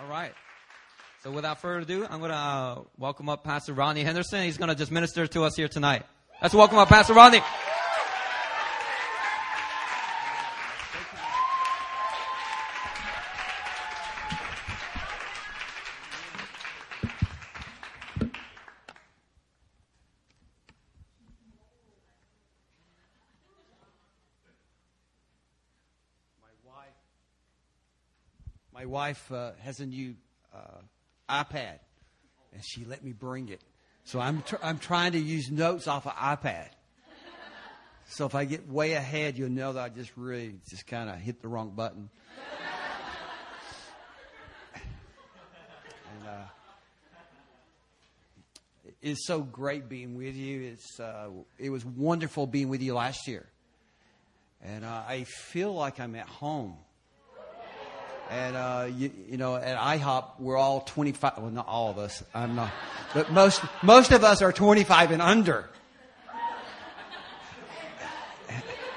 All right. So without further ado, I'm going to uh, welcome up Pastor Rodney Henderson. He's going to just minister to us here tonight. Let's welcome up Pastor Rodney. Wife uh, has a new uh, iPad, and she let me bring it. So I'm tr- I'm trying to use notes off of iPad. So if I get way ahead, you'll know that I just really just kind of hit the wrong button. and uh, it's so great being with you. It's uh, it was wonderful being with you last year, and uh, I feel like I'm at home. And, uh, you, you, know, at IHOP, we're all 25. Well, not all of us. I'm not. But most, most of us are 25 and under.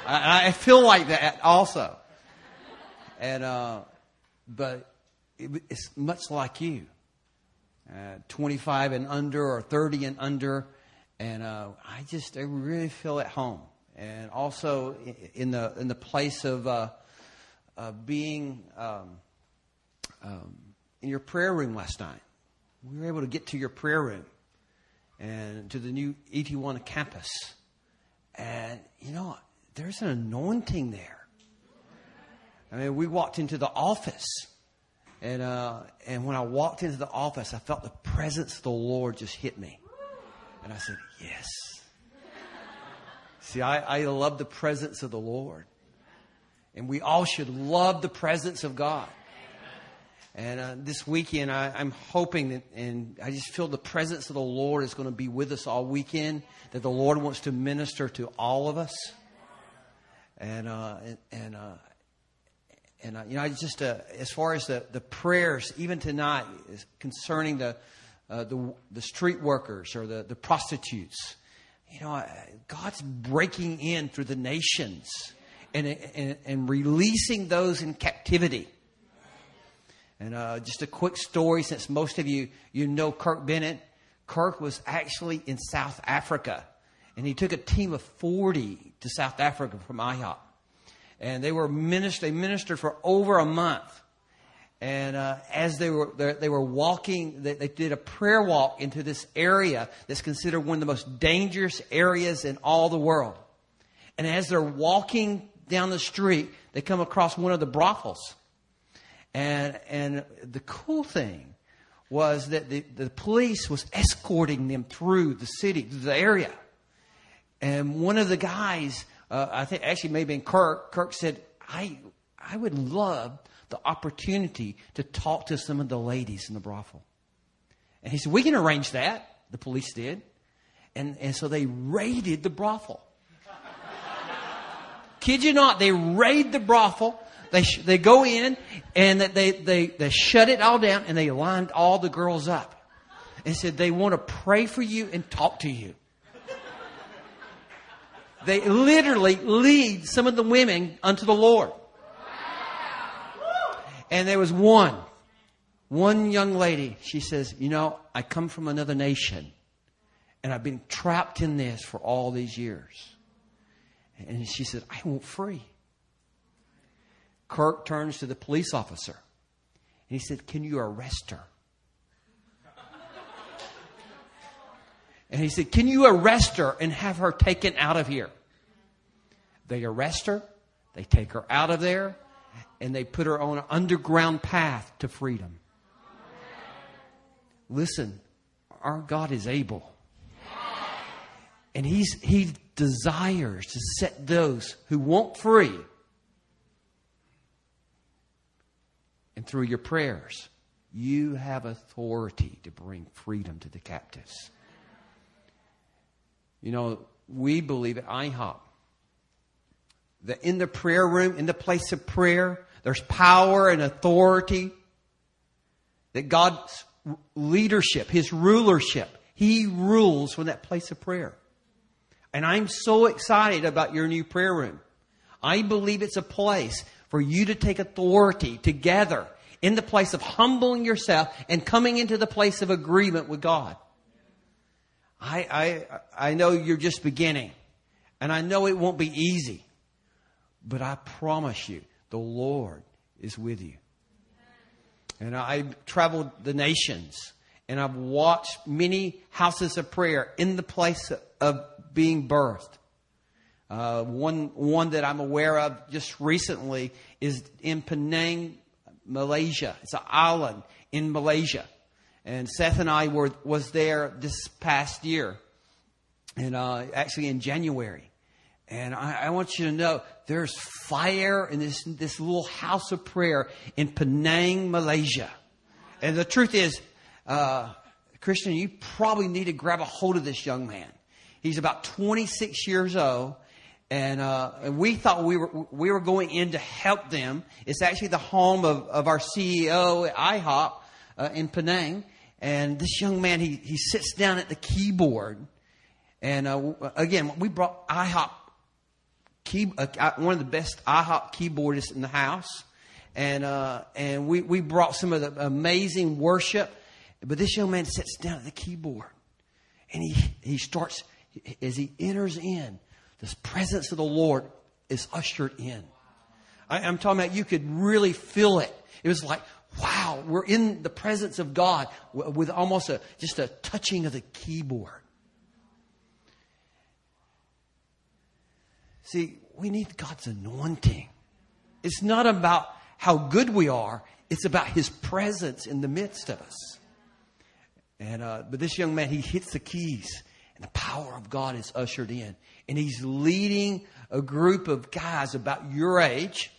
I, I feel like that also. And, uh, but it, it's much like you. Uh, 25 and under or 30 and under. And, uh, I just, I really feel at home. And also in the, in the place of, uh, uh, being um, um, in your prayer room last night. We were able to get to your prayer room and to the new ET1 campus. And, you know, there's an anointing there. I mean, we walked into the office. And, uh, and when I walked into the office, I felt the presence of the Lord just hit me. And I said, Yes. See, I, I love the presence of the Lord. And we all should love the presence of God. And uh, this weekend, I, am hoping that, and I just feel the presence of the Lord is going to be with us all weekend, that the Lord wants to minister to all of us. And, uh, and, and, uh, and uh, you know, I just, uh, as far as the, the prayers, even tonight, concerning the, uh, the, the street workers or the, the prostitutes, you know, God's breaking in through the nations and, and, and releasing those in captivity. And uh, just a quick story, since most of you you know Kirk Bennett. Kirk was actually in South Africa, and he took a team of forty to South Africa from IHOP, and they were minister. They ministered for over a month. And uh, as they were they were walking, they, they did a prayer walk into this area that's considered one of the most dangerous areas in all the world. And as they're walking down the street, they come across one of the brothels. And, and the cool thing was that the, the police was escorting them through the city, the area. And one of the guys, uh, I think actually maybe in Kirk, Kirk said, I, I would love the opportunity to talk to some of the ladies in the brothel. And he said, We can arrange that. The police did. And, and so they raided the brothel. Kid you not, they raid the brothel. They, sh- they go in and they, they, they shut it all down and they lined all the girls up and said they want to pray for you and talk to you. They literally lead some of the women unto the Lord. And there was one, one young lady, she says, You know, I come from another nation and I've been trapped in this for all these years. And she said, I want free. Kirk turns to the police officer and he said, Can you arrest her? And he said, Can you arrest her and have her taken out of here? They arrest her, they take her out of there, and they put her on an underground path to freedom. Listen, our God is able. And he's, He desires to set those who want free and through your prayers, you have authority to bring freedom to the captives. You know, we believe at IHOP that in the prayer room, in the place of prayer, there's power and authority. That God's leadership, His rulership, He rules from that place of prayer. And I'm so excited about your new prayer room. I believe it's a place for you to take authority together in the place of humbling yourself and coming into the place of agreement with God. I, I, I know you're just beginning, and I know it won't be easy, but I promise you, the Lord is with you. And I've traveled the nations, and I've watched many houses of prayer in the place of being birthed. Uh, one, one that I'm aware of just recently is in Penang, Malaysia. It's an island in Malaysia. And Seth and I were, was there this past year. And, uh, actually in January. And I, I, want you to know there's fire in this, this little house of prayer in Penang, Malaysia. And the truth is, uh, Christian, you probably need to grab a hold of this young man. He's about 26 years old and, uh, and we thought we were we were going in to help them. It's actually the home of, of our CEO at IHOP uh, in Penang. And this young man, he he sits down at the keyboard, and uh, again, we brought IHOP key uh, one of the best IHOP keyboardists in the house, and uh, and we we brought some of the amazing worship. But this young man sits down at the keyboard, and he he starts as he enters in this presence of the Lord is ushered in. I, am talking about you could really feel it. It was like, wow, we're in the presence of God with almost a, just a touching of the keyboard. See, we need God's anointing. It's not about how good we are, it's about His presence in the midst of us. And, uh, but this young man, he hits the keys, and the power of God is ushered in and he's leading a group of guys about your age.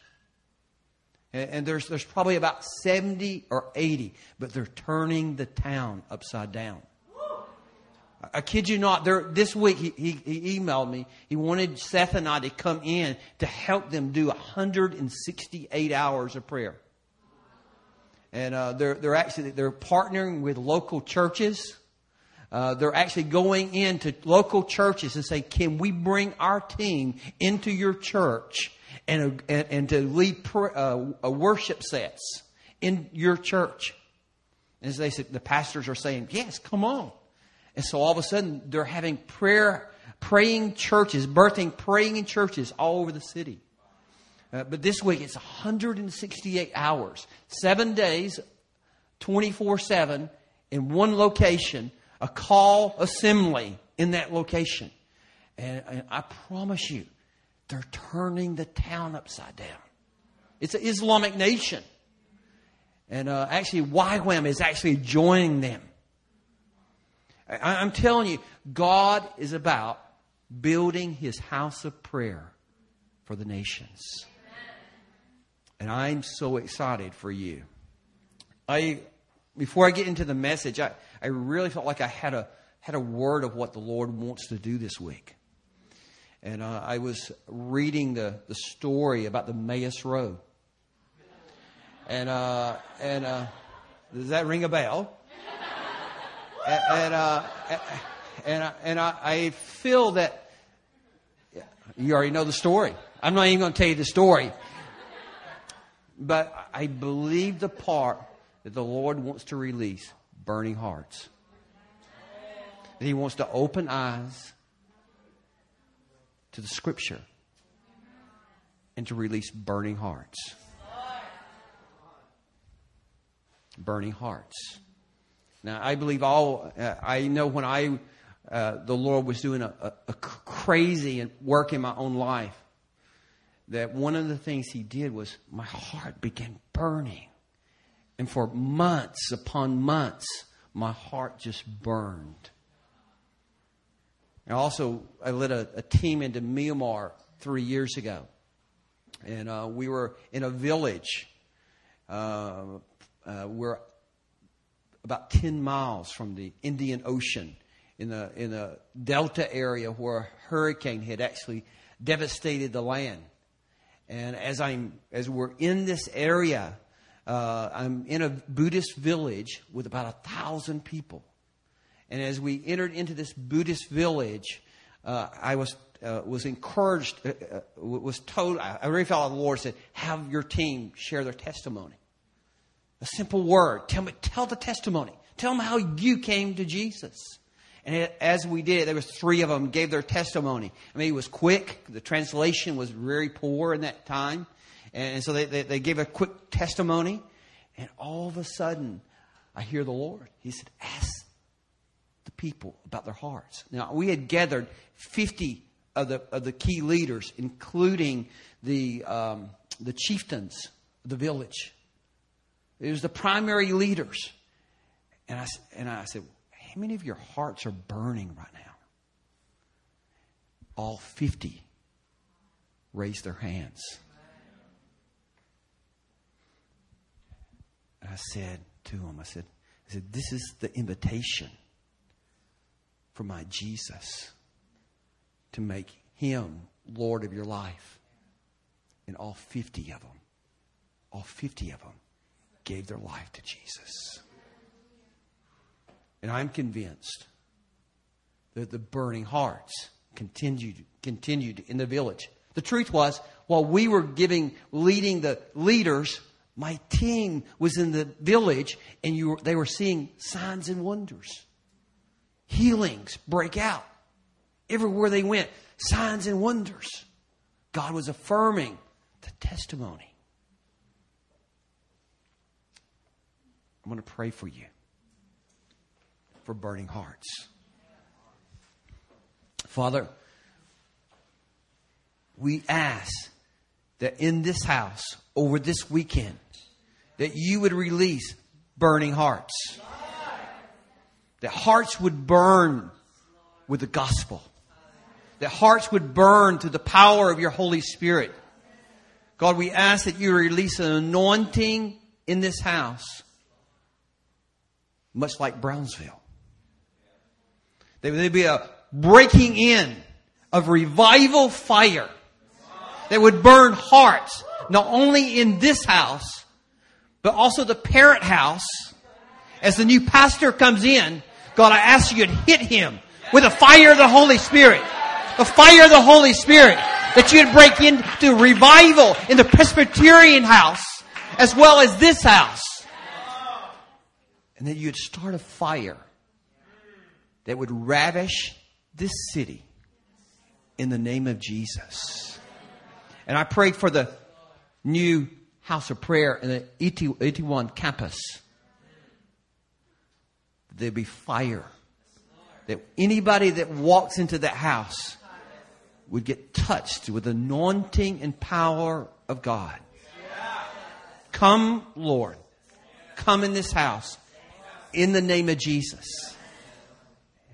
And, and there's, there's probably about 70 or 80, but they're turning the town upside down. I kid you not. There, this week he, he, he, emailed me. He wanted Seth and I to come in to help them do 168 hours of prayer. And uh, they're they're actually they're partnering with local churches uh, they're actually going into local churches and say, "Can we bring our team into your church and and, and to lead pr- uh, worship sets in your church?" And as they said, the pastors are saying, "Yes, come on." And so all of a sudden, they're having prayer, praying churches, birthing praying in churches all over the city. Uh, but this week it's 168 hours, seven days, 24 7 in one location a call assembly in that location. And, and I promise you, they're turning the town upside down. It's an Islamic nation. And uh, actually, YWAM is actually joining them. I, I'm telling you, God is about building his house of prayer for the nations. And I'm so excited for you. I before I get into the message, I, I really felt like I had a, had a word of what the Lord wants to do this week. And uh, I was reading the, the story about the Emmaus Road. And, uh, and uh, does that ring a bell? and, and, uh, and, I, and I feel that you already know the story. I'm not even going to tell you the story. But I believe the part that the Lord wants to release burning hearts. He wants to open eyes to the Scripture and to release burning hearts. Burning hearts. Now, I believe all, uh, I know when I, uh, the Lord was doing a, a, a crazy work in my own life, that one of the things He did was my heart began burning and for months upon months, my heart just burned. And also, I led a, a team into Myanmar three years ago. And uh, we were in a village. Uh, uh, we're about 10 miles from the Indian Ocean in the, in the delta area where a hurricane had actually devastated the land. And as I'm, as we're in this area, uh, I'm in a Buddhist village with about a thousand people. And as we entered into this Buddhist village, uh, I was uh, was encouraged, uh, uh, was told, I really felt like the Lord said, have your team share their testimony. A simple word. Tell me, tell the testimony. Tell them how you came to Jesus. And it, as we did, there was three of them gave their testimony. I mean, it was quick. The translation was very poor in that time. And so they, they, they gave a quick testimony. And all of a sudden, I hear the Lord. He said, ask the people about their hearts. Now, we had gathered 50 of the, of the key leaders, including the, um, the chieftains of the village. It was the primary leaders. And I, and I said, How many of your hearts are burning right now? All 50 raised their hands. And I said to them, I said, I said, This is the invitation for my Jesus to make him Lord of your life. And all 50 of them, all 50 of them gave their life to Jesus. And I'm convinced that the burning hearts continued, continued in the village. The truth was, while we were giving, leading the leaders, my team was in the village and you were, they were seeing signs and wonders. Healings break out everywhere they went. Signs and wonders. God was affirming the testimony. I'm going to pray for you for burning hearts. Father, we ask that in this house over this weekend that you would release burning hearts. That hearts would burn with the gospel. That hearts would burn through the power of your Holy Spirit. God, we ask that you release an anointing in this house, much like Brownsville. There would be a breaking in of revival fire that would burn hearts, not only in this house, but also the parent house. As the new pastor comes in, God, I ask you to hit him with the fire of the Holy Spirit. The fire of the Holy Spirit. That you'd break into revival in the Presbyterian house as well as this house. And that you'd start a fire that would ravish this city in the name of Jesus. And I pray for the new house of prayer in the 81 campus. There'd be fire. That anybody that walks into that house would get touched with anointing and power of God. Come, Lord. Come in this house in the name of Jesus.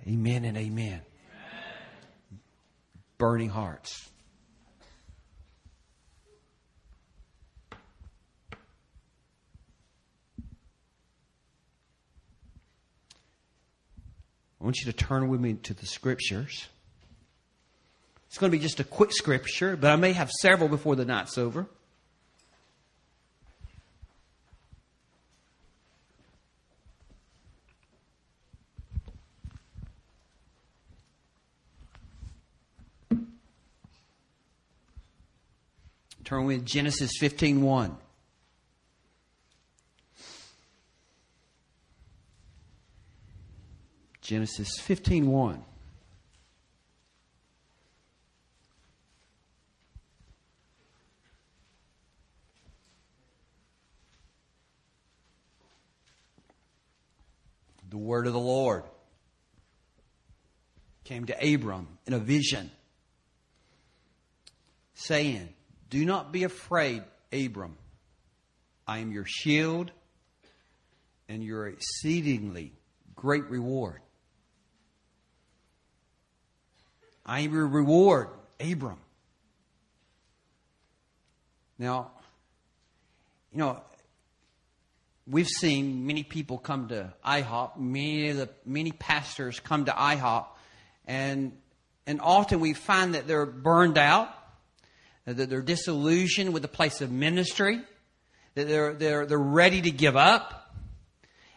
Amen and amen. Burning hearts. I want you to turn with me to the scriptures. It's going to be just a quick scripture, but I may have several before the night's over. Turn with Genesis 15 1. Genesis 15 1. The word of the Lord came to Abram in a vision, saying, Do not be afraid, Abram. I am your shield and your exceedingly great reward. I will reward Abram. Now, you know, we've seen many people come to IHOP, many of the many pastors come to IHOP, and and often we find that they're burned out, that they're disillusioned with the place of ministry, that they're they're they're ready to give up.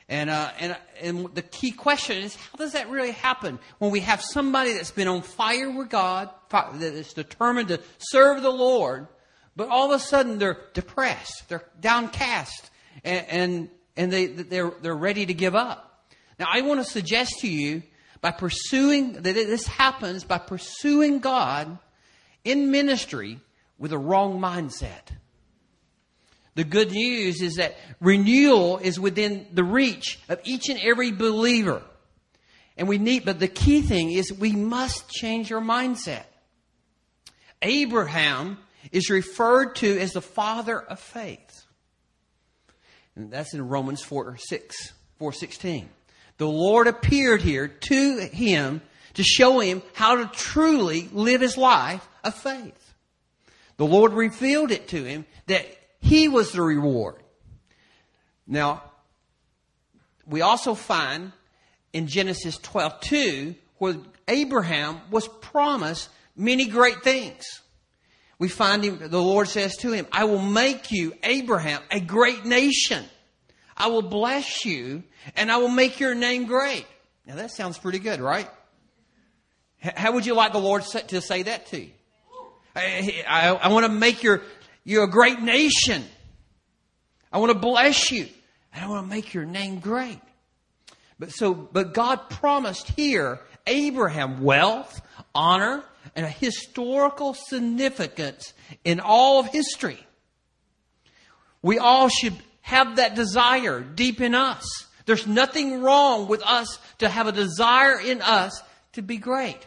And, uh, and, and the key question is, how does that really happen when we have somebody that's been on fire with God, that is determined to serve the Lord, but all of a sudden they're depressed, they're downcast, and, and, and they, they're, they're ready to give up. Now, I want to suggest to you by pursuing, that this happens by pursuing God in ministry with a wrong mindset. The good news is that renewal is within the reach of each and every believer. And we need, but the key thing is we must change our mindset. Abraham is referred to as the father of faith. And that's in Romans 4 6, 416. The Lord appeared here to him to show him how to truly live his life of faith. The Lord revealed it to him that he was the reward. Now, we also find in Genesis 12 2 where Abraham was promised many great things. We find him, the Lord says to him, I will make you, Abraham, a great nation. I will bless you and I will make your name great. Now that sounds pretty good, right? How would you like the Lord to say that to you? I, I, I want to make your, you a great nation. I want to bless you. And I want to make your name great. But so, but God promised here Abraham wealth, honor, and a historical significance in all of history. We all should have that desire deep in us. There's nothing wrong with us to have a desire in us to be great.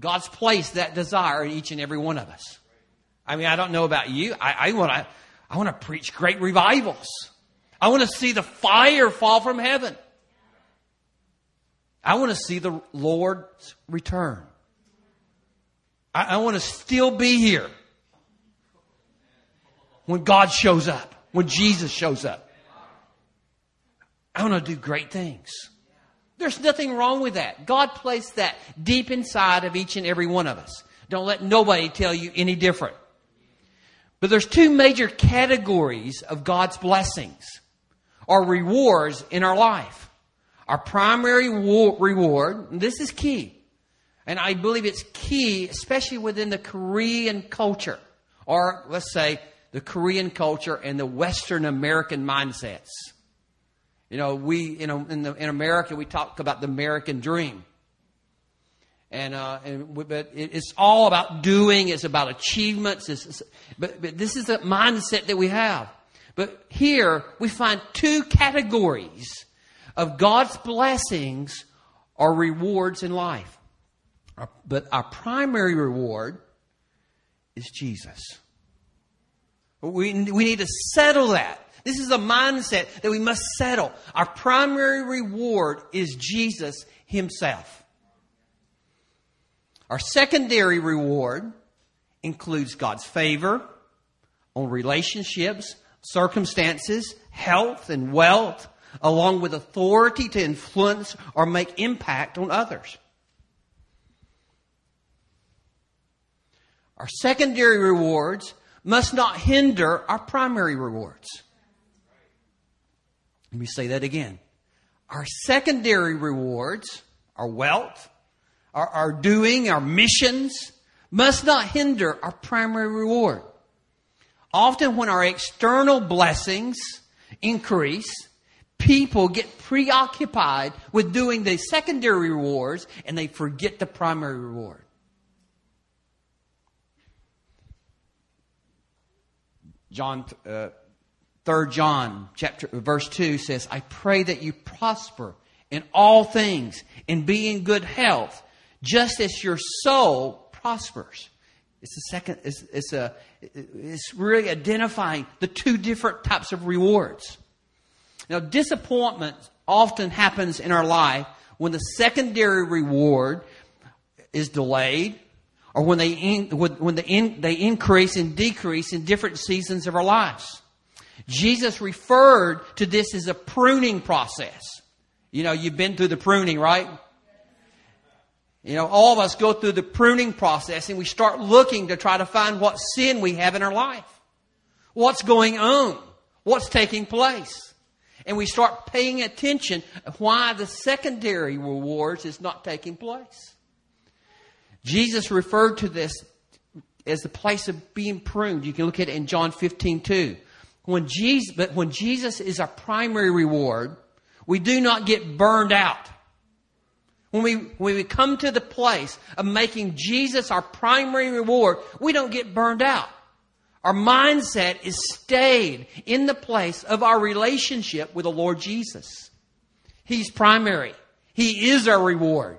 God's placed that desire in each and every one of us. I mean, I don't know about you. I, I want to, I want to preach great revivals. I want to see the fire fall from heaven. I want to see the Lord's return. I, I want to still be here when God shows up, when Jesus shows up. I want to do great things. There's nothing wrong with that. God placed that deep inside of each and every one of us. Don't let nobody tell you any different. But there's two major categories of God's blessings or rewards in our life. Our primary reward, this is key, and I believe it's key, especially within the Korean culture, or let's say the Korean culture and the Western American mindsets. You know, we, you know, in, the, in America, we talk about the American dream. And, uh, and but it's all about doing. It's about achievements. It's, but, but this is the mindset that we have. But here we find two categories of God's blessings or rewards in life. But our primary reward is Jesus. We, we need to settle that. This is a mindset that we must settle. Our primary reward is Jesus Himself. Our secondary reward includes God's favor on relationships, circumstances, health, and wealth, along with authority to influence or make impact on others. Our secondary rewards must not hinder our primary rewards. Let me say that again. Our secondary rewards, our wealth, our, our doing, our missions, must not hinder our primary reward. Often when our external blessings increase, people get preoccupied with doing the secondary rewards and they forget the primary reward. John uh, 3 John chapter verse 2 says, I pray that you prosper in all things and be in good health, just as your soul prospers. It's a second, it's, it's a, it's really identifying the two different types of rewards. Now, disappointment often happens in our life when the secondary reward is delayed or when they, in, when in, they increase and decrease in different seasons of our lives. Jesus referred to this as a pruning process. You know, you've been through the pruning, right? You know, all of us go through the pruning process and we start looking to try to find what sin we have in our life. What's going on? What's taking place? And we start paying attention why the secondary rewards is not taking place. Jesus referred to this as the place of being pruned. You can look at it in John 15, 2. when Jesus, but when Jesus is our primary reward, we do not get burned out. When we, when we come to the place of making Jesus our primary reward, we don't get burned out. Our mindset is stayed in the place of our relationship with the Lord Jesus. He's primary. He is our reward.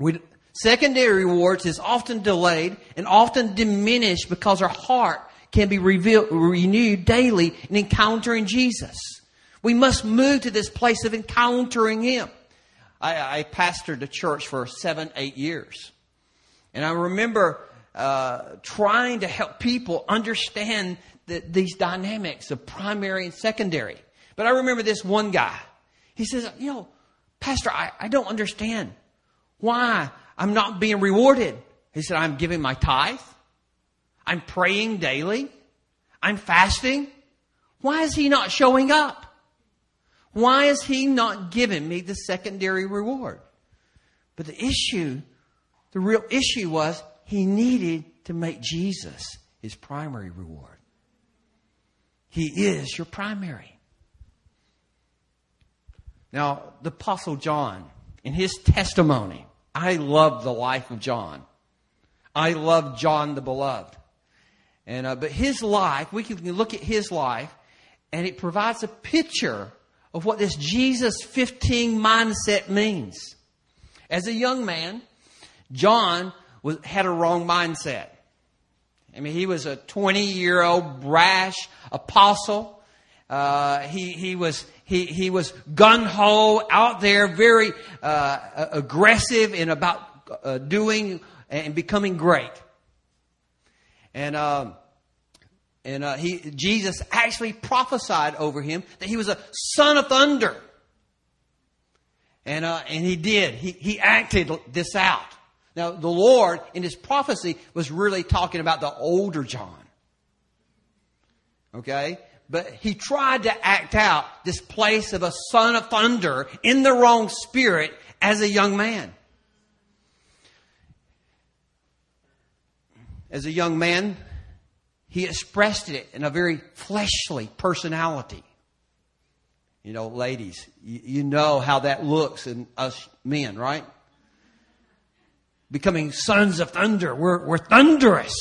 We, secondary rewards is often delayed and often diminished because our heart can be revealed, renewed daily in encountering Jesus. We must move to this place of encountering Him. I, I pastored a church for seven, eight years. And I remember uh, trying to help people understand the, these dynamics of primary and secondary. But I remember this one guy. He says, You know, Pastor, I, I don't understand why I'm not being rewarded. He said, I'm giving my tithe. I'm praying daily. I'm fasting. Why is he not showing up? Why is he not giving me the secondary reward? But the issue, the real issue was he needed to make Jesus his primary reward. He is your primary. Now, the Apostle John, in his testimony, I love the life of John. I love John the Beloved. And, uh, but his life, we can look at his life, and it provides a picture of what this Jesus 15 mindset means. As a young man, John was, had a wrong mindset. I mean, he was a 20 year old brash apostle. Uh, he, he was, he, he was gun ho out there, very uh, aggressive in about uh, doing and becoming great. And, um, and uh, he, Jesus actually prophesied over him that he was a son of thunder. And, uh, and he did. He, he acted this out. Now, the Lord, in his prophecy, was really talking about the older John. Okay? But he tried to act out this place of a son of thunder in the wrong spirit as a young man. As a young man, he expressed it in a very fleshly personality. You know, ladies, you, you know how that looks in us men, right? Becoming sons of thunder. We're, we're thunderous.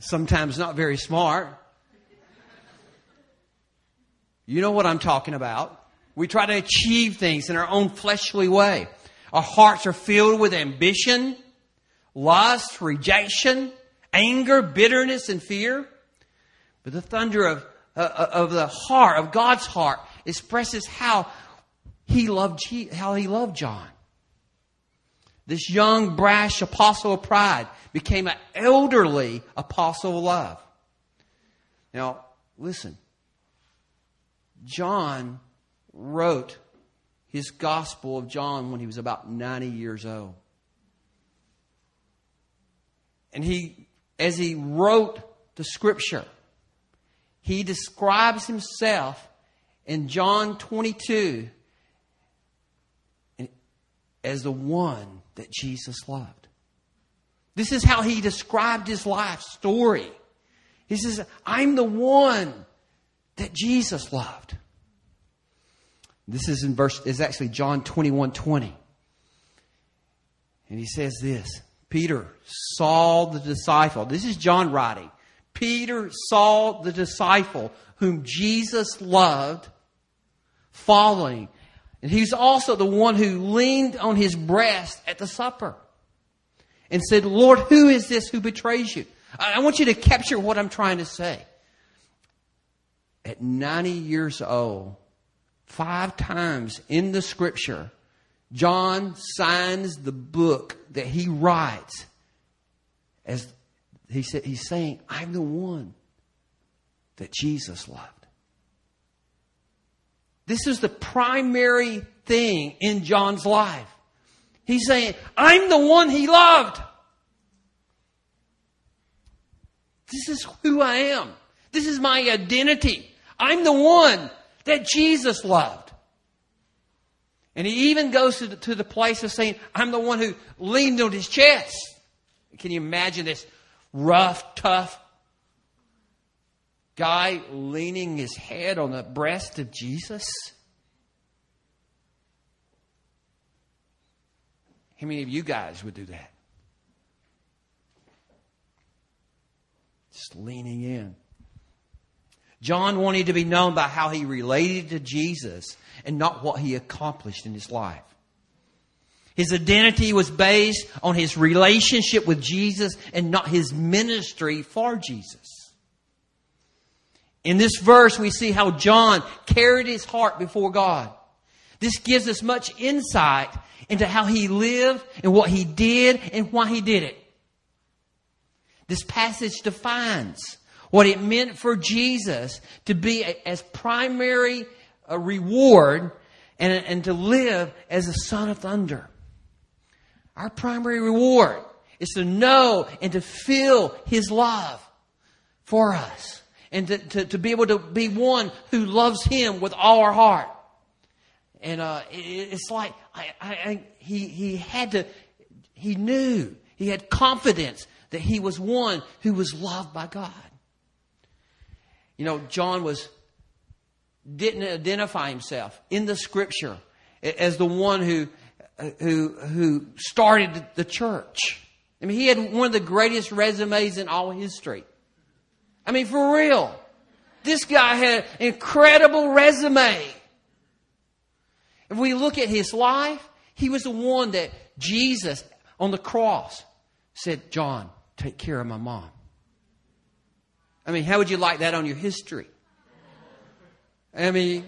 Sometimes not very smart. You know what I'm talking about. We try to achieve things in our own fleshly way. Our hearts are filled with ambition, lust, rejection, anger, bitterness, and fear. But the thunder of, uh, uh, of the heart, of God's heart, expresses how he loved, how he loved John. This young, brash apostle of pride became an elderly apostle of love. Now, listen. John wrote his gospel of John when he was about 90 years old. And he as he wrote the scripture, he describes himself in John 22 as the one that Jesus loved. This is how he described his life story. He says, I'm the one that Jesus loved. This is in verse, is actually John 21 20. And he says this Peter saw the disciple. This is John writing. Peter saw the disciple whom Jesus loved following. And he's also the one who leaned on his breast at the supper and said, Lord, who is this who betrays you? I want you to capture what I'm trying to say. At 90 years old, five times in the scripture, John signs the book that he writes as he said, he's saying, I'm the one that Jesus loved. This is the primary thing in John's life. He's saying, I'm the one he loved. This is who I am. This is my identity. I'm the one that Jesus loved. And he even goes to the, to the place of saying, I'm the one who leaned on his chest. Can you imagine this rough, tough guy leaning his head on the breast of Jesus? How many of you guys would do that? Just leaning in. John wanted to be known by how he related to Jesus and not what he accomplished in his life. His identity was based on his relationship with Jesus and not his ministry for Jesus. In this verse, we see how John carried his heart before God. This gives us much insight into how he lived and what he did and why he did it. This passage defines what it meant for Jesus to be a, as primary a reward and, and to live as a son of thunder. Our primary reward is to know and to feel His love for us and to, to, to be able to be one who loves Him with all our heart. And uh, it, it's like I, I, I, he, he had to, he knew, he had confidence that he was one who was loved by God. You know, John was didn't identify himself in the scripture as the one who who who started the church. I mean, he had one of the greatest resumes in all history. I mean, for real. This guy had an incredible resume. If we look at his life, he was the one that Jesus on the cross said, John, take care of my mom. I mean, how would you like that on your history? I mean,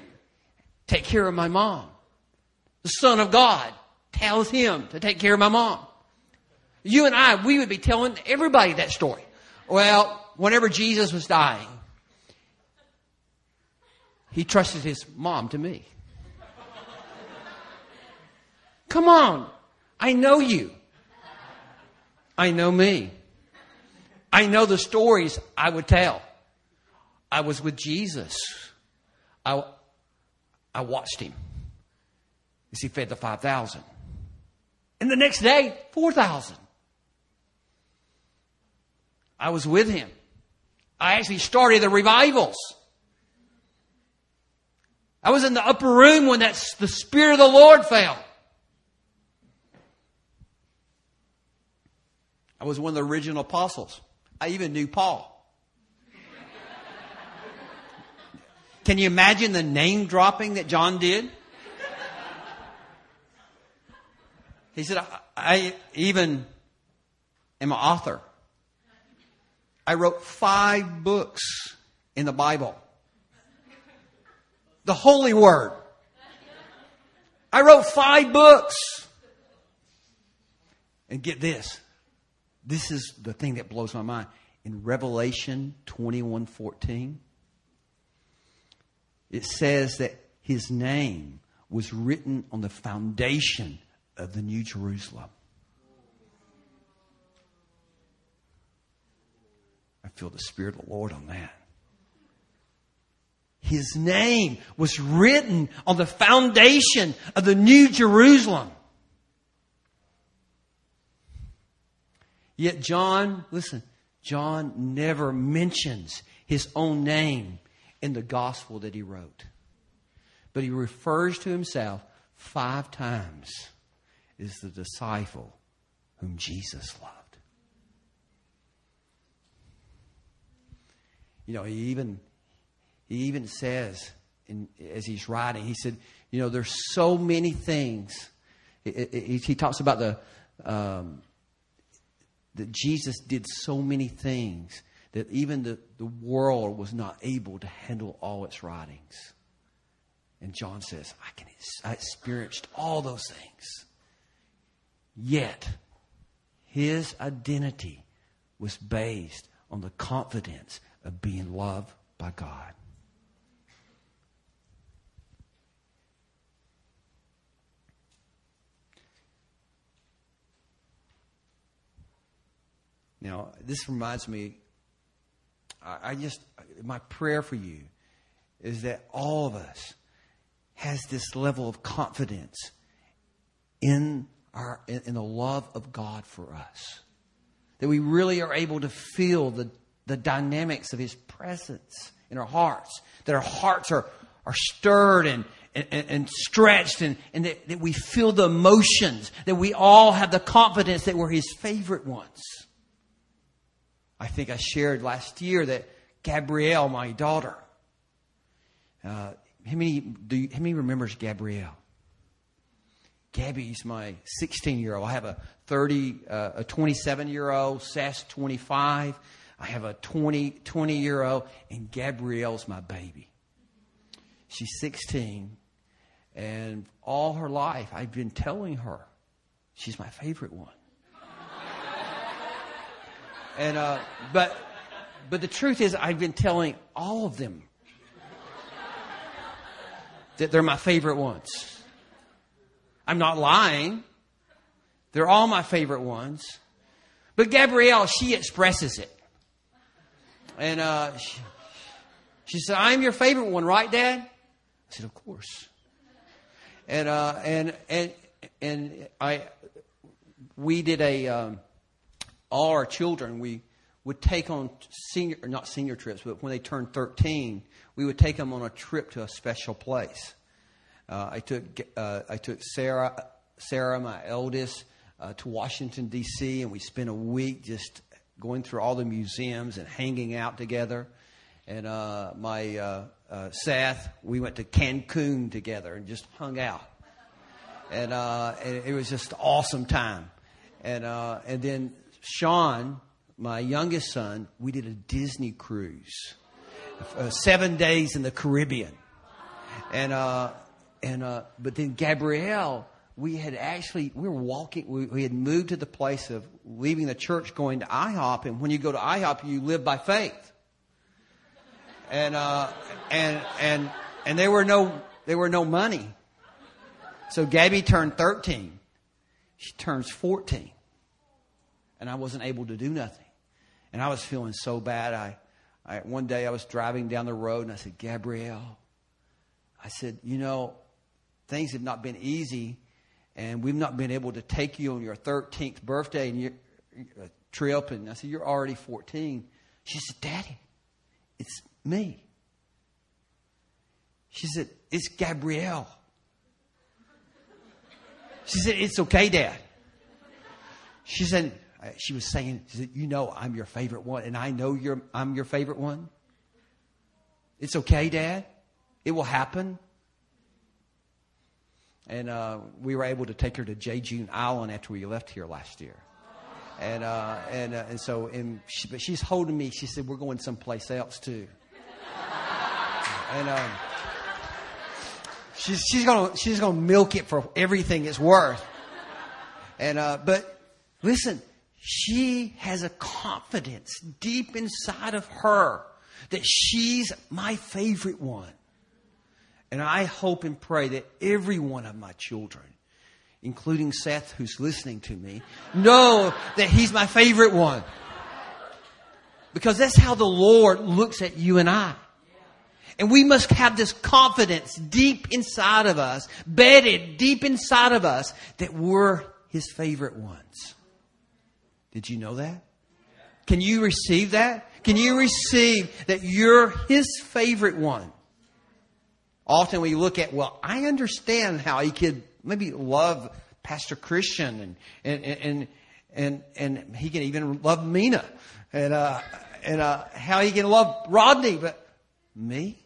take care of my mom. The Son of God tells him to take care of my mom. You and I, we would be telling everybody that story. Well, whenever Jesus was dying, he trusted his mom to me. Come on. I know you. I know me. I know the stories I would tell. I was with Jesus. I, I watched him as he fed the 5,000. And the next day, 4,000. I was with him. I actually started the revivals. I was in the upper room when that, the Spirit of the Lord fell. I was one of the original apostles. I even knew Paul. Can you imagine the name dropping that John did? He said, I, I even am an author. I wrote five books in the Bible. The Holy Word. I wrote five books. And get this. This is the thing that blows my mind. In Revelation 21 14, it says that his name was written on the foundation of the New Jerusalem. I feel the Spirit of the Lord on that. His name was written on the foundation of the New Jerusalem. Yet John, listen, John never mentions his own name in the gospel that he wrote. But he refers to himself five times as the disciple whom Jesus loved. You know, he even he even says in, as he's writing, he said, you know, there's so many things. He, he talks about the um, that Jesus did so many things that even the, the world was not able to handle all its writings. And John says, I can I experienced all those things. Yet his identity was based on the confidence of being loved by God. Now, this reminds me, I just, my prayer for you is that all of us has this level of confidence in our, in the love of God for us. that we really are able to feel the, the dynamics of His presence in our hearts, that our hearts are, are stirred and, and, and stretched, and, and that, that we feel the emotions, that we all have the confidence that we're His favorite ones. I think I shared last year that Gabrielle, my daughter, uh, how many do you, how many remembers Gabrielle? Gabby's my 16 year old. I have a 30, uh, a 27 year old, Sass 25. I have a 20, 20 year old, and Gabrielle's my baby. She's 16, and all her life I've been telling her she's my favorite one. And uh, but but the truth is, I've been telling all of them that they're my favorite ones. I'm not lying. They're all my favorite ones. But Gabrielle, she expresses it. And uh, she, she, said, I'm your favorite one, right, Dad? I said, Of course. And, uh, and, and, and I, we did a, um, all our children, we would take on senior, not senior trips, but when they turned 13, we would take them on a trip to a special place. Uh, I took uh, I took Sarah Sarah, my eldest, uh, to Washington D.C. and we spent a week just going through all the museums and hanging out together. And uh, my uh, uh, Seth, we went to Cancun together and just hung out. And, and it was just an awesome time. And and then Sean, my youngest son, we did a Disney cruise, seven days in the Caribbean. And and uh, but then Gabrielle, we had actually we were walking. We, we, had moved to the place of leaving the church, going to IHOP, and when you go to IHOP, you live by faith. And uh, and and and there were no there were no money. So Gabby turned thirteen. She turns fourteen, and I wasn't able to do nothing. And I was feeling so bad. I, I one day I was driving down the road, and I said, Gabrielle. I said, you know, things have not been easy, and we've not been able to take you on your 13th birthday and your, uh, trip. And I said, You're already 14. She said, Daddy, it's me. She said, It's Gabrielle. She said, It's okay, Dad. She said, she was saying, she said, You know, I'm your favorite one, and I know you're, I'm your favorite one. It's okay, Dad. It will happen and uh, we were able to take her to Jeju Island after we left here last year. And uh, and uh, and so and she, but she's holding me. She said we're going someplace else too. and um, she's she's gonna she's gonna milk it for everything it's worth. And uh, but listen, she has a confidence deep inside of her that she's my favorite one. And I hope and pray that every one of my children, including Seth, who's listening to me, know that he's my favorite one. Because that's how the Lord looks at you and I. And we must have this confidence deep inside of us, bedded deep inside of us, that we're His favorite ones. Did you know that? Can you receive that? Can you receive that you're His favorite one? often we look at, well, I understand how he could maybe love Pastor Christian and, and, and, and, and he can even love Mina and, uh, and, uh, how he can love Rodney, but me?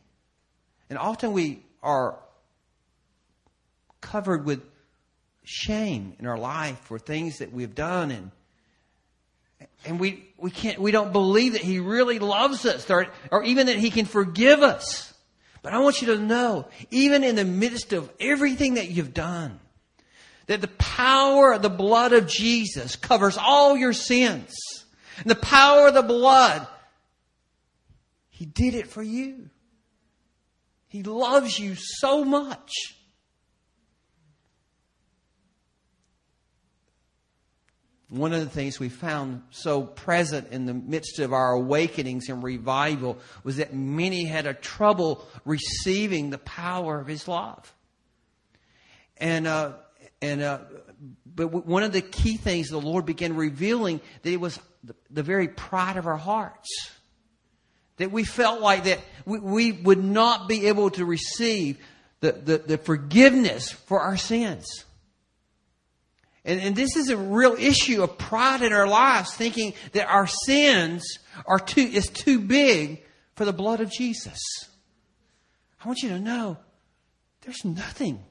And often we are covered with shame in our life for things that we've done and, and we, we can't, we don't believe that he really loves us or, or even that he can forgive us. But I want you to know, even in the midst of everything that you've done, that the power of the blood of Jesus covers all your sins. And the power of the blood, He did it for you. He loves you so much. One of the things we found so present in the midst of our awakenings and revival was that many had a trouble receiving the power of his love. And, uh, and uh, but one of the key things the Lord began revealing that it was the, the very pride of our hearts. That we felt like that we, we would not be able to receive the, the, the forgiveness for our sins. And, and this is a real issue of pride in our lives, thinking that our sins are too, is too big for the blood of Jesus. I want you to know there's nothing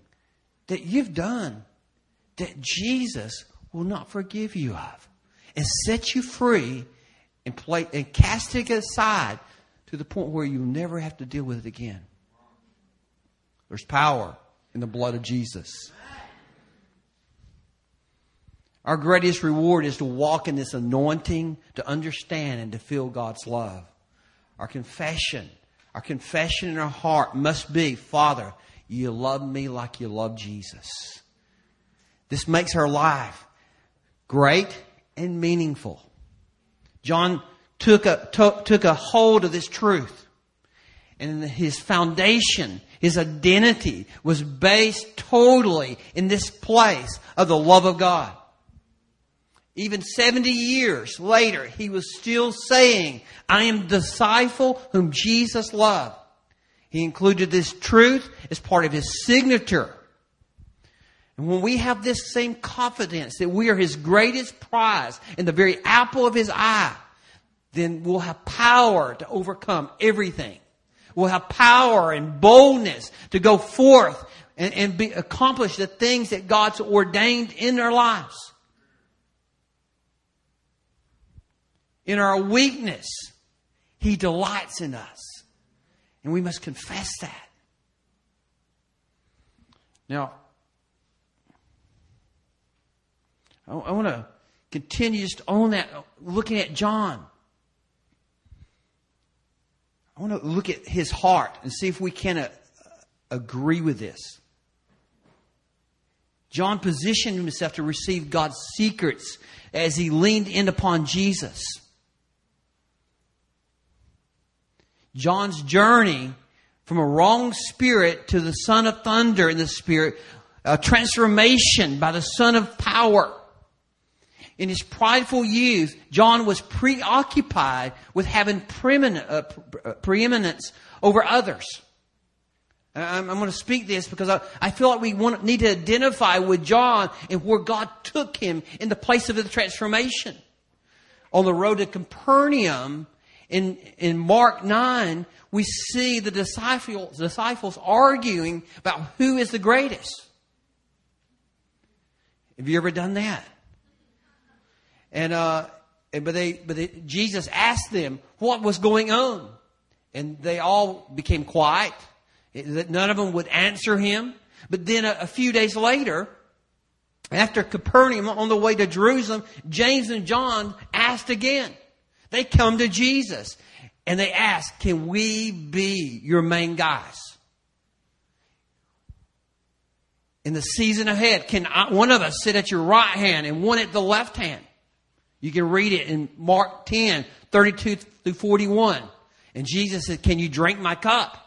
that you've done that Jesus will not forgive you of and set you free and, play, and cast it aside to the point where you'll never have to deal with it again. There's power in the blood of Jesus. Our greatest reward is to walk in this anointing, to understand and to feel God's love. Our confession, our confession in our heart must be, Father, you love me like you love Jesus. This makes our life great and meaningful. John took a, took, took a hold of this truth. And his foundation, his identity was based totally in this place of the love of God. Even 70 years later, he was still saying, I am the disciple whom Jesus loved. He included this truth as part of his signature. And when we have this same confidence that we are his greatest prize and the very apple of his eye, then we'll have power to overcome everything. We'll have power and boldness to go forth and, and be, accomplish the things that God's ordained in our lives. In our weakness, He delights in us. And we must confess that. Now, I, I want to continue just on that, looking at John. I want to look at his heart and see if we can uh, agree with this. John positioned himself to receive God's secrets as he leaned in upon Jesus. John's journey from a wrong spirit to the son of thunder in the spirit, a transformation by the son of power. In his prideful youth, John was preoccupied with having uh, uh, preeminence over others. I'm, going to speak this because I, feel like we need to identify with John and where God took him in the place of the transformation. On the road to Capernaum, in, in Mark 9, we see the disciples, disciples arguing about who is the greatest. Have you ever done that? And, uh, but they, but they, Jesus asked them what was going on. And they all became quiet. That None of them would answer him. But then a, a few days later, after Capernaum on the way to Jerusalem, James and John asked again. They come to Jesus and they ask, Can we be your main guys? In the season ahead, can I, one of us sit at your right hand and one at the left hand? You can read it in Mark 10, 32 through 41. And Jesus said, Can you drink my cup?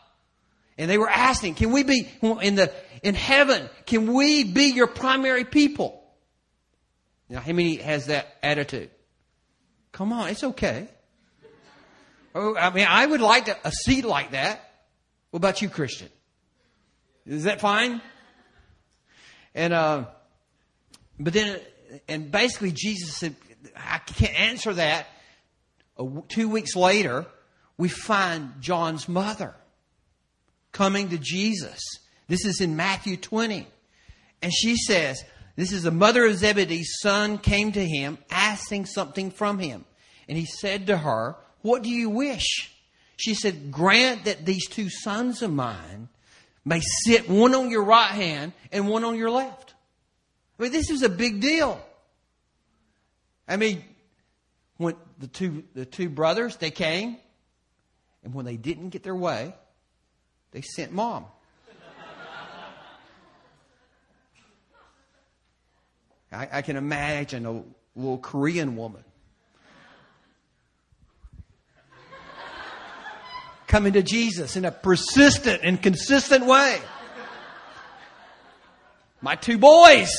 And they were asking, Can we be in the in heaven? Can we be your primary people? Now, how many has that attitude? Come on, it's okay. Oh, I mean, I would like to, a seat like that. What about you, Christian? Is that fine? And, uh, but then, and basically Jesus said, I can't answer that. two weeks later, we find John's mother coming to Jesus. This is in Matthew 20. And she says, this is the mother of Zebedee's son came to him asking something from him. And he said to her, What do you wish? She said, Grant that these two sons of mine may sit one on your right hand and one on your left. I mean, this is a big deal. I mean, when the two, the two brothers, they came, and when they didn't get their way, they sent mom. I, I can imagine a little Korean woman coming to Jesus in a persistent and consistent way. My two boys.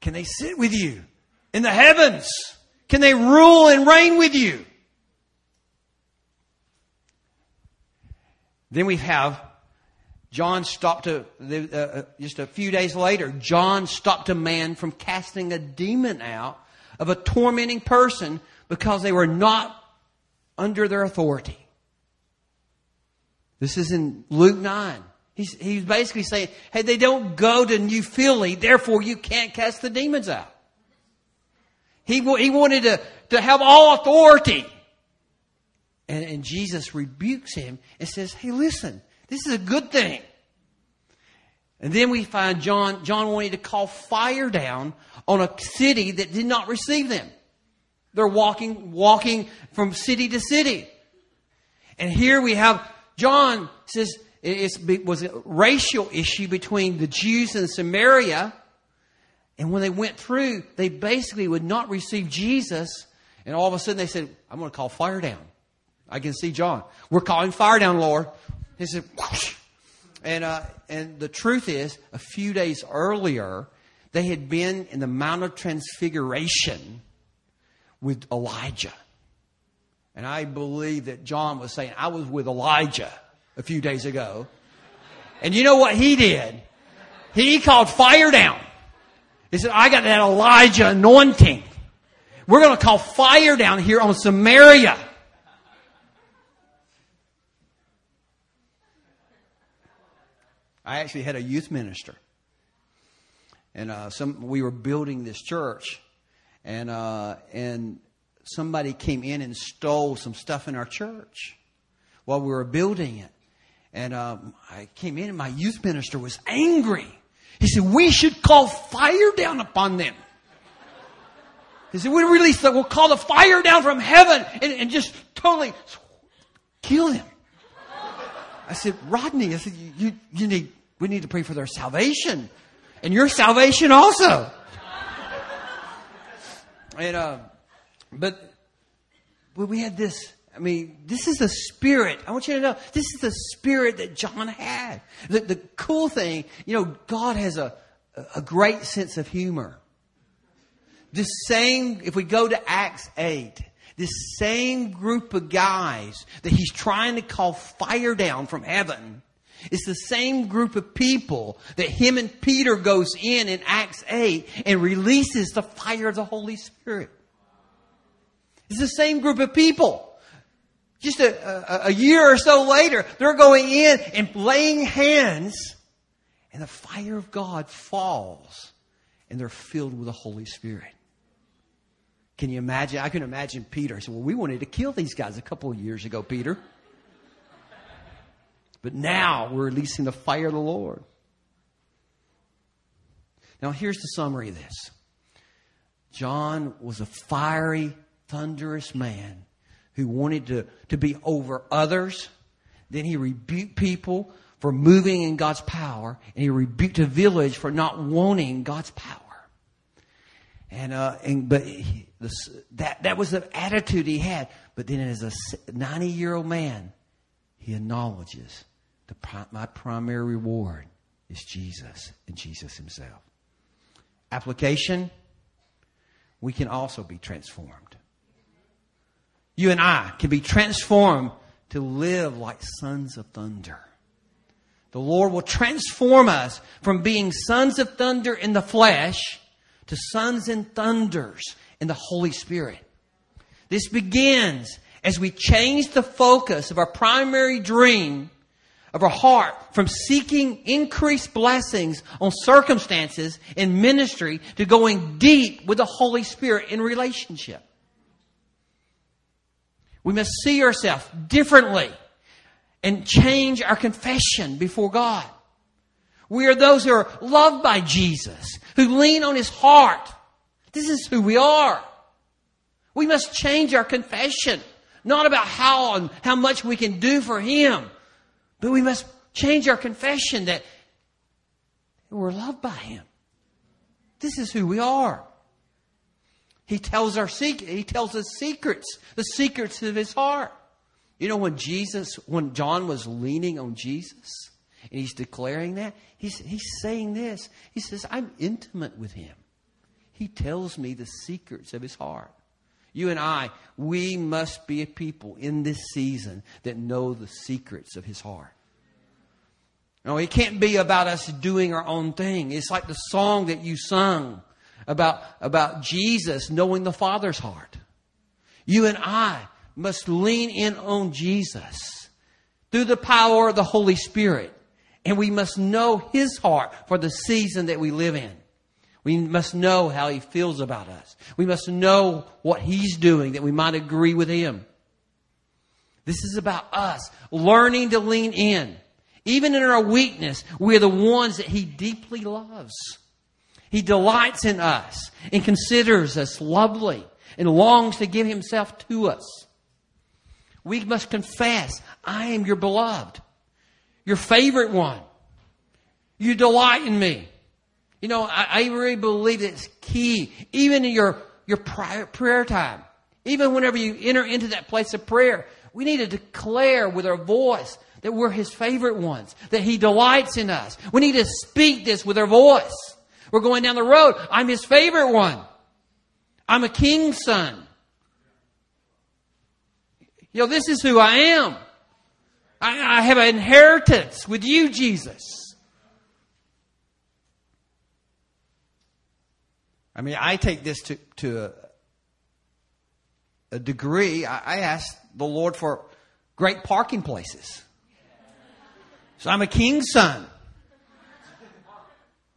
Can they sit with you in the heavens? Can they rule and reign with you? Then we have John stopped a, uh, uh, just a few days later, John stopped a man from casting a demon out of a tormenting person because they were not under their authority. This is in Luke 9. He's, he's basically saying, hey, they don't go to New Philly, therefore you can't cast the demons out. He, he wanted to, to have all authority. And, and Jesus rebukes him and says, hey, listen, this is a good thing. And then we find John, John wanted to call fire down on a city that did not receive them. They're walking, walking from city to city. And here we have John says it was a racial issue between the Jews and Samaria. And when they went through, they basically would not receive Jesus. And all of a sudden they said, I'm going to call fire down. I can see John. We're calling fire down, Lord. He said, Whoosh. and uh, and the truth is, a few days earlier, they had been in the Mount of Transfiguration with Elijah, and I believe that John was saying, "I was with Elijah a few days ago," and you know what he did? He called fire down. He said, "I got that Elijah anointing. We're going to call fire down here on Samaria." I actually had a youth minister, and uh, some we were building this church, and uh, and somebody came in and stole some stuff in our church while we were building it, and um, I came in and my youth minister was angry. He said, "We should call fire down upon them." He said, "We release the, we'll call the fire down from heaven and, and just totally kill them." I said, Rodney, I said, you, you need, we need to pray for their salvation and your salvation also. and, uh, but, we had this, I mean, this is the spirit. I want you to know, this is the spirit that John had. The, the cool thing, you know, God has a, a great sense of humor. The same, if we go to Acts 8, this same group of guys that he's trying to call fire down from heaven it's the same group of people that him and Peter goes in in Acts 8 and releases the fire of the Holy Spirit. It's the same group of people. Just a, a, a year or so later, they're going in and laying hands and the fire of God falls and they're filled with the Holy Spirit. Can you imagine? I can imagine Peter. I said, Well, we wanted to kill these guys a couple of years ago, Peter. But now we're releasing the fire of the Lord. Now, here's the summary of this John was a fiery, thunderous man who wanted to, to be over others. Then he rebuked people for moving in God's power, and he rebuked a village for not wanting God's power. And, uh, and but he, that, that was the attitude he had. But then as a 90 year old man, he acknowledges the, my primary reward is Jesus and Jesus himself. Application, we can also be transformed. You and I can be transformed to live like sons of thunder. The Lord will transform us from being sons of thunder in the flesh to sons and thunders in the Holy Spirit. This begins as we change the focus of our primary dream of our heart from seeking increased blessings on circumstances in ministry to going deep with the Holy Spirit in relationship. We must see ourselves differently and change our confession before God. We are those who are loved by Jesus, who lean on His heart. This is who we are. We must change our confession, not about how and how much we can do for Him, but we must change our confession that we're loved by Him. This is who we are. He tells our secret, He tells us secrets, the secrets of His heart. You know, when Jesus, when John was leaning on Jesus, and he's declaring that, he's, he's saying this. He says, I'm intimate with him. He tells me the secrets of his heart. You and I, we must be a people in this season that know the secrets of his heart. No, it can't be about us doing our own thing. It's like the song that you sung about, about Jesus knowing the Father's heart. You and I must lean in on Jesus through the power of the Holy Spirit. And we must know His heart for the season that we live in. We must know how He feels about us. We must know what He's doing that we might agree with Him. This is about us learning to lean in. Even in our weakness, we are the ones that He deeply loves. He delights in us and considers us lovely and longs to give Himself to us. We must confess, I am your beloved, your favorite one. You delight in me. You know, I, I really believe it's key, even in your, your prayer, prayer time. Even whenever you enter into that place of prayer, we need to declare with our voice that we're His favorite ones, that He delights in us. We need to speak this with our voice. We're going down the road. I'm His favorite one. I'm a king's son. You know, this is who I am. I, I have an inheritance with you, Jesus. I mean, I take this to, to a, a degree. I, I ask the Lord for great parking places. So I'm a king's son.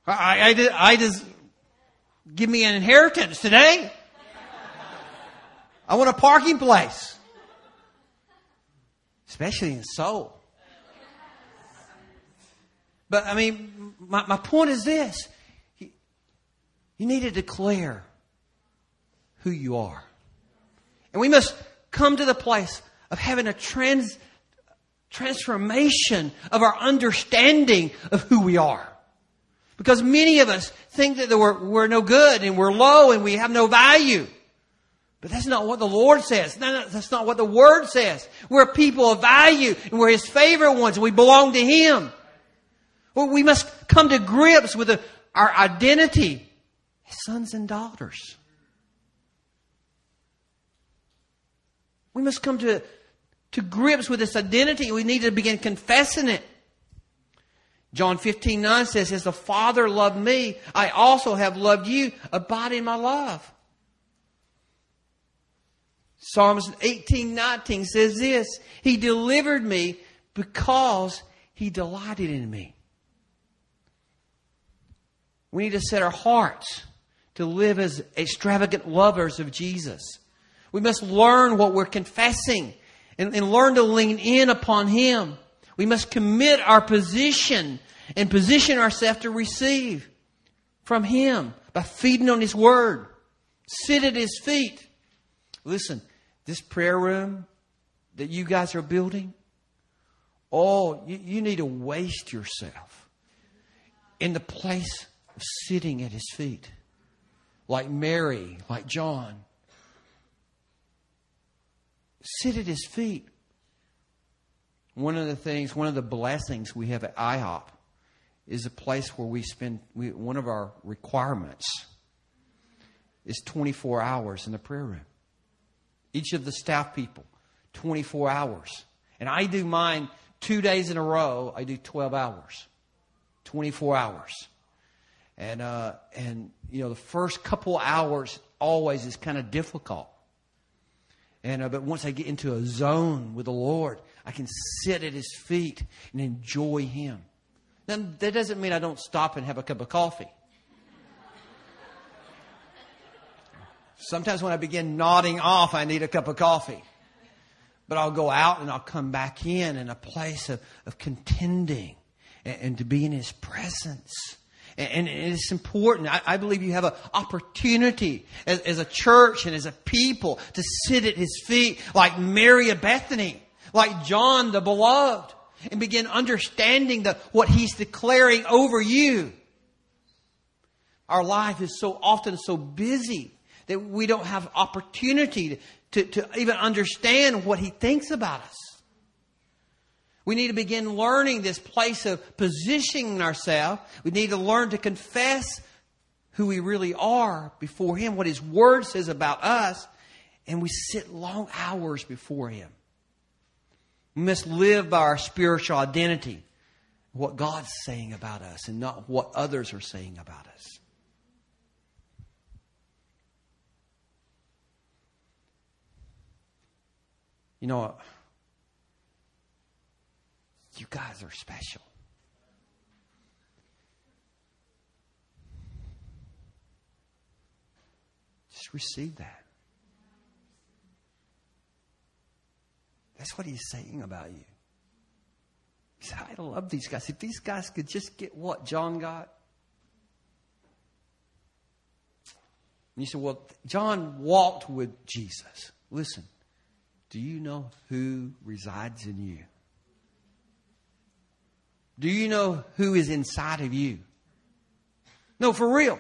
I, I, I just give me an inheritance today. I want a parking place especially in Seoul. But I mean, my, my point is this you, you need to declare who you are. And we must come to the place of having a trans, transformation of our understanding of who we are. Because many of us think that we're, we're no good and we're low and we have no value. But that's not what the Lord says. That's not what the Word says. We're people of value and we're His favorite ones we belong to Him. Well, we must come to grips with our identity as sons and daughters. We must come to, to grips with this identity. We need to begin confessing it. John 15, 9 says, As the Father loved me, I also have loved you. Abide in my love. Psalms 18, 19 says this He delivered me because He delighted in me. We need to set our hearts to live as extravagant lovers of Jesus. We must learn what we're confessing and, and learn to lean in upon Him. We must commit our position and position ourselves to receive from Him by feeding on His Word. Sit at His feet. Listen, this prayer room that you guys are building, oh, you, you need to waste yourself in the place of sitting at his feet, like Mary, like John. Sit at his feet. One of the things, one of the blessings we have at IHOP is a place where we spend, we, one of our requirements is 24 hours in the prayer room each of the staff people, 24 hours. And I do mine two days in a row. I do 12 hours, 24 hours. And, uh, and, you know, the first couple hours always is kind of difficult. And, uh, but once I get into a zone with the Lord, I can sit at His feet and enjoy Him. Now, that doesn't mean I don't stop and have a cup of coffee. Sometimes when I begin nodding off, I need a cup of coffee. But I'll go out and I'll come back in in a place of, of contending and, and to be in His presence. And, it's important. I, I, believe you have an opportunity as, as a church and as a people to sit at His feet like Mary of Bethany, like John the beloved, and begin understanding the, what He's declaring over you. Our life is so often so busy that we don't have opportunity to, to, to even understand what he thinks about us. We need to begin learning this place of positioning ourselves. We need to learn to confess who we really are before Him, what His Word says about us, and we sit long hours before Him. We must live by our spiritual identity, what God's saying about us, and not what others are saying about us. You know, you guys are special. Just receive that. That's what he's saying about you. He said, I love these guys. If these guys could just get what John got. And you said, Well, John walked with Jesus. Listen, do you know who resides in you? Do you know who is inside of you? No, for real.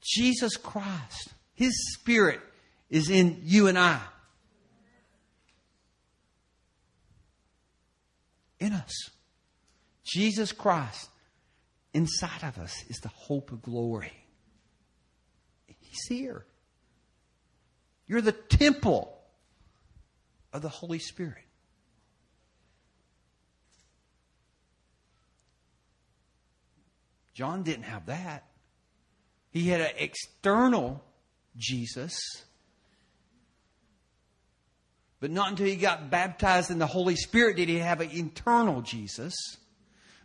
Jesus Christ, His Spirit is in you and I. In us. Jesus Christ inside of us is the hope of glory. He's here. You're the temple of the Holy Spirit. John didn't have that. He had an external Jesus. But not until he got baptized in the Holy Spirit did he have an internal Jesus.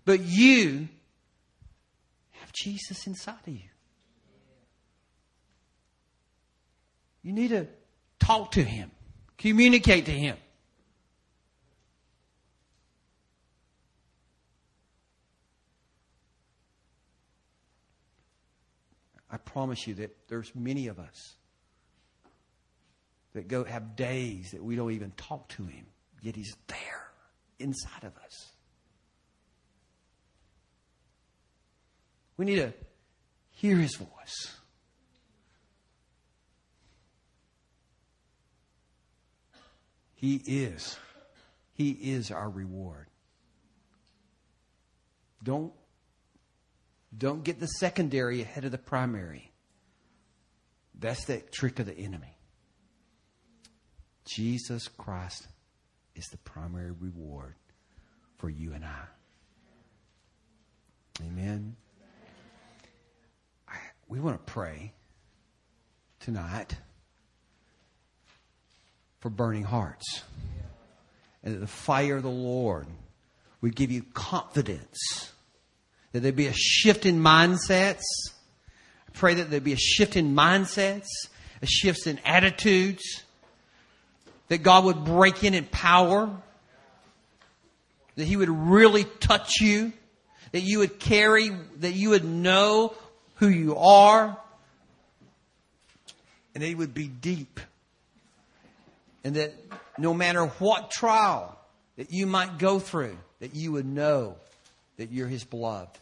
But you have Jesus inside of you. You need to talk to him, communicate to him. I promise you that there's many of us that go have days that we don't even talk to him, yet he's there inside of us. We need to hear his voice. He is. He is our reward. Don't don't get the secondary ahead of the primary. That's the trick of the enemy. Jesus Christ is the primary reward for you and I. Amen. I, we want to pray tonight for burning hearts. And that the fire of the Lord would give you confidence that there be a shift in mindsets. I pray that there be a shift in mindsets, a shift in attitudes, that God would break in in power, that He would really touch you, that you would carry, that you would know who you are, and it would be deep. And that no matter what trial that you might go through, that you would know that you're His beloved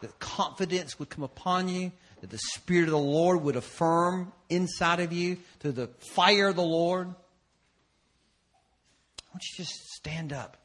that confidence would come upon you, that the Spirit of the Lord would affirm inside of you through the fire of the Lord. I want you just stand up.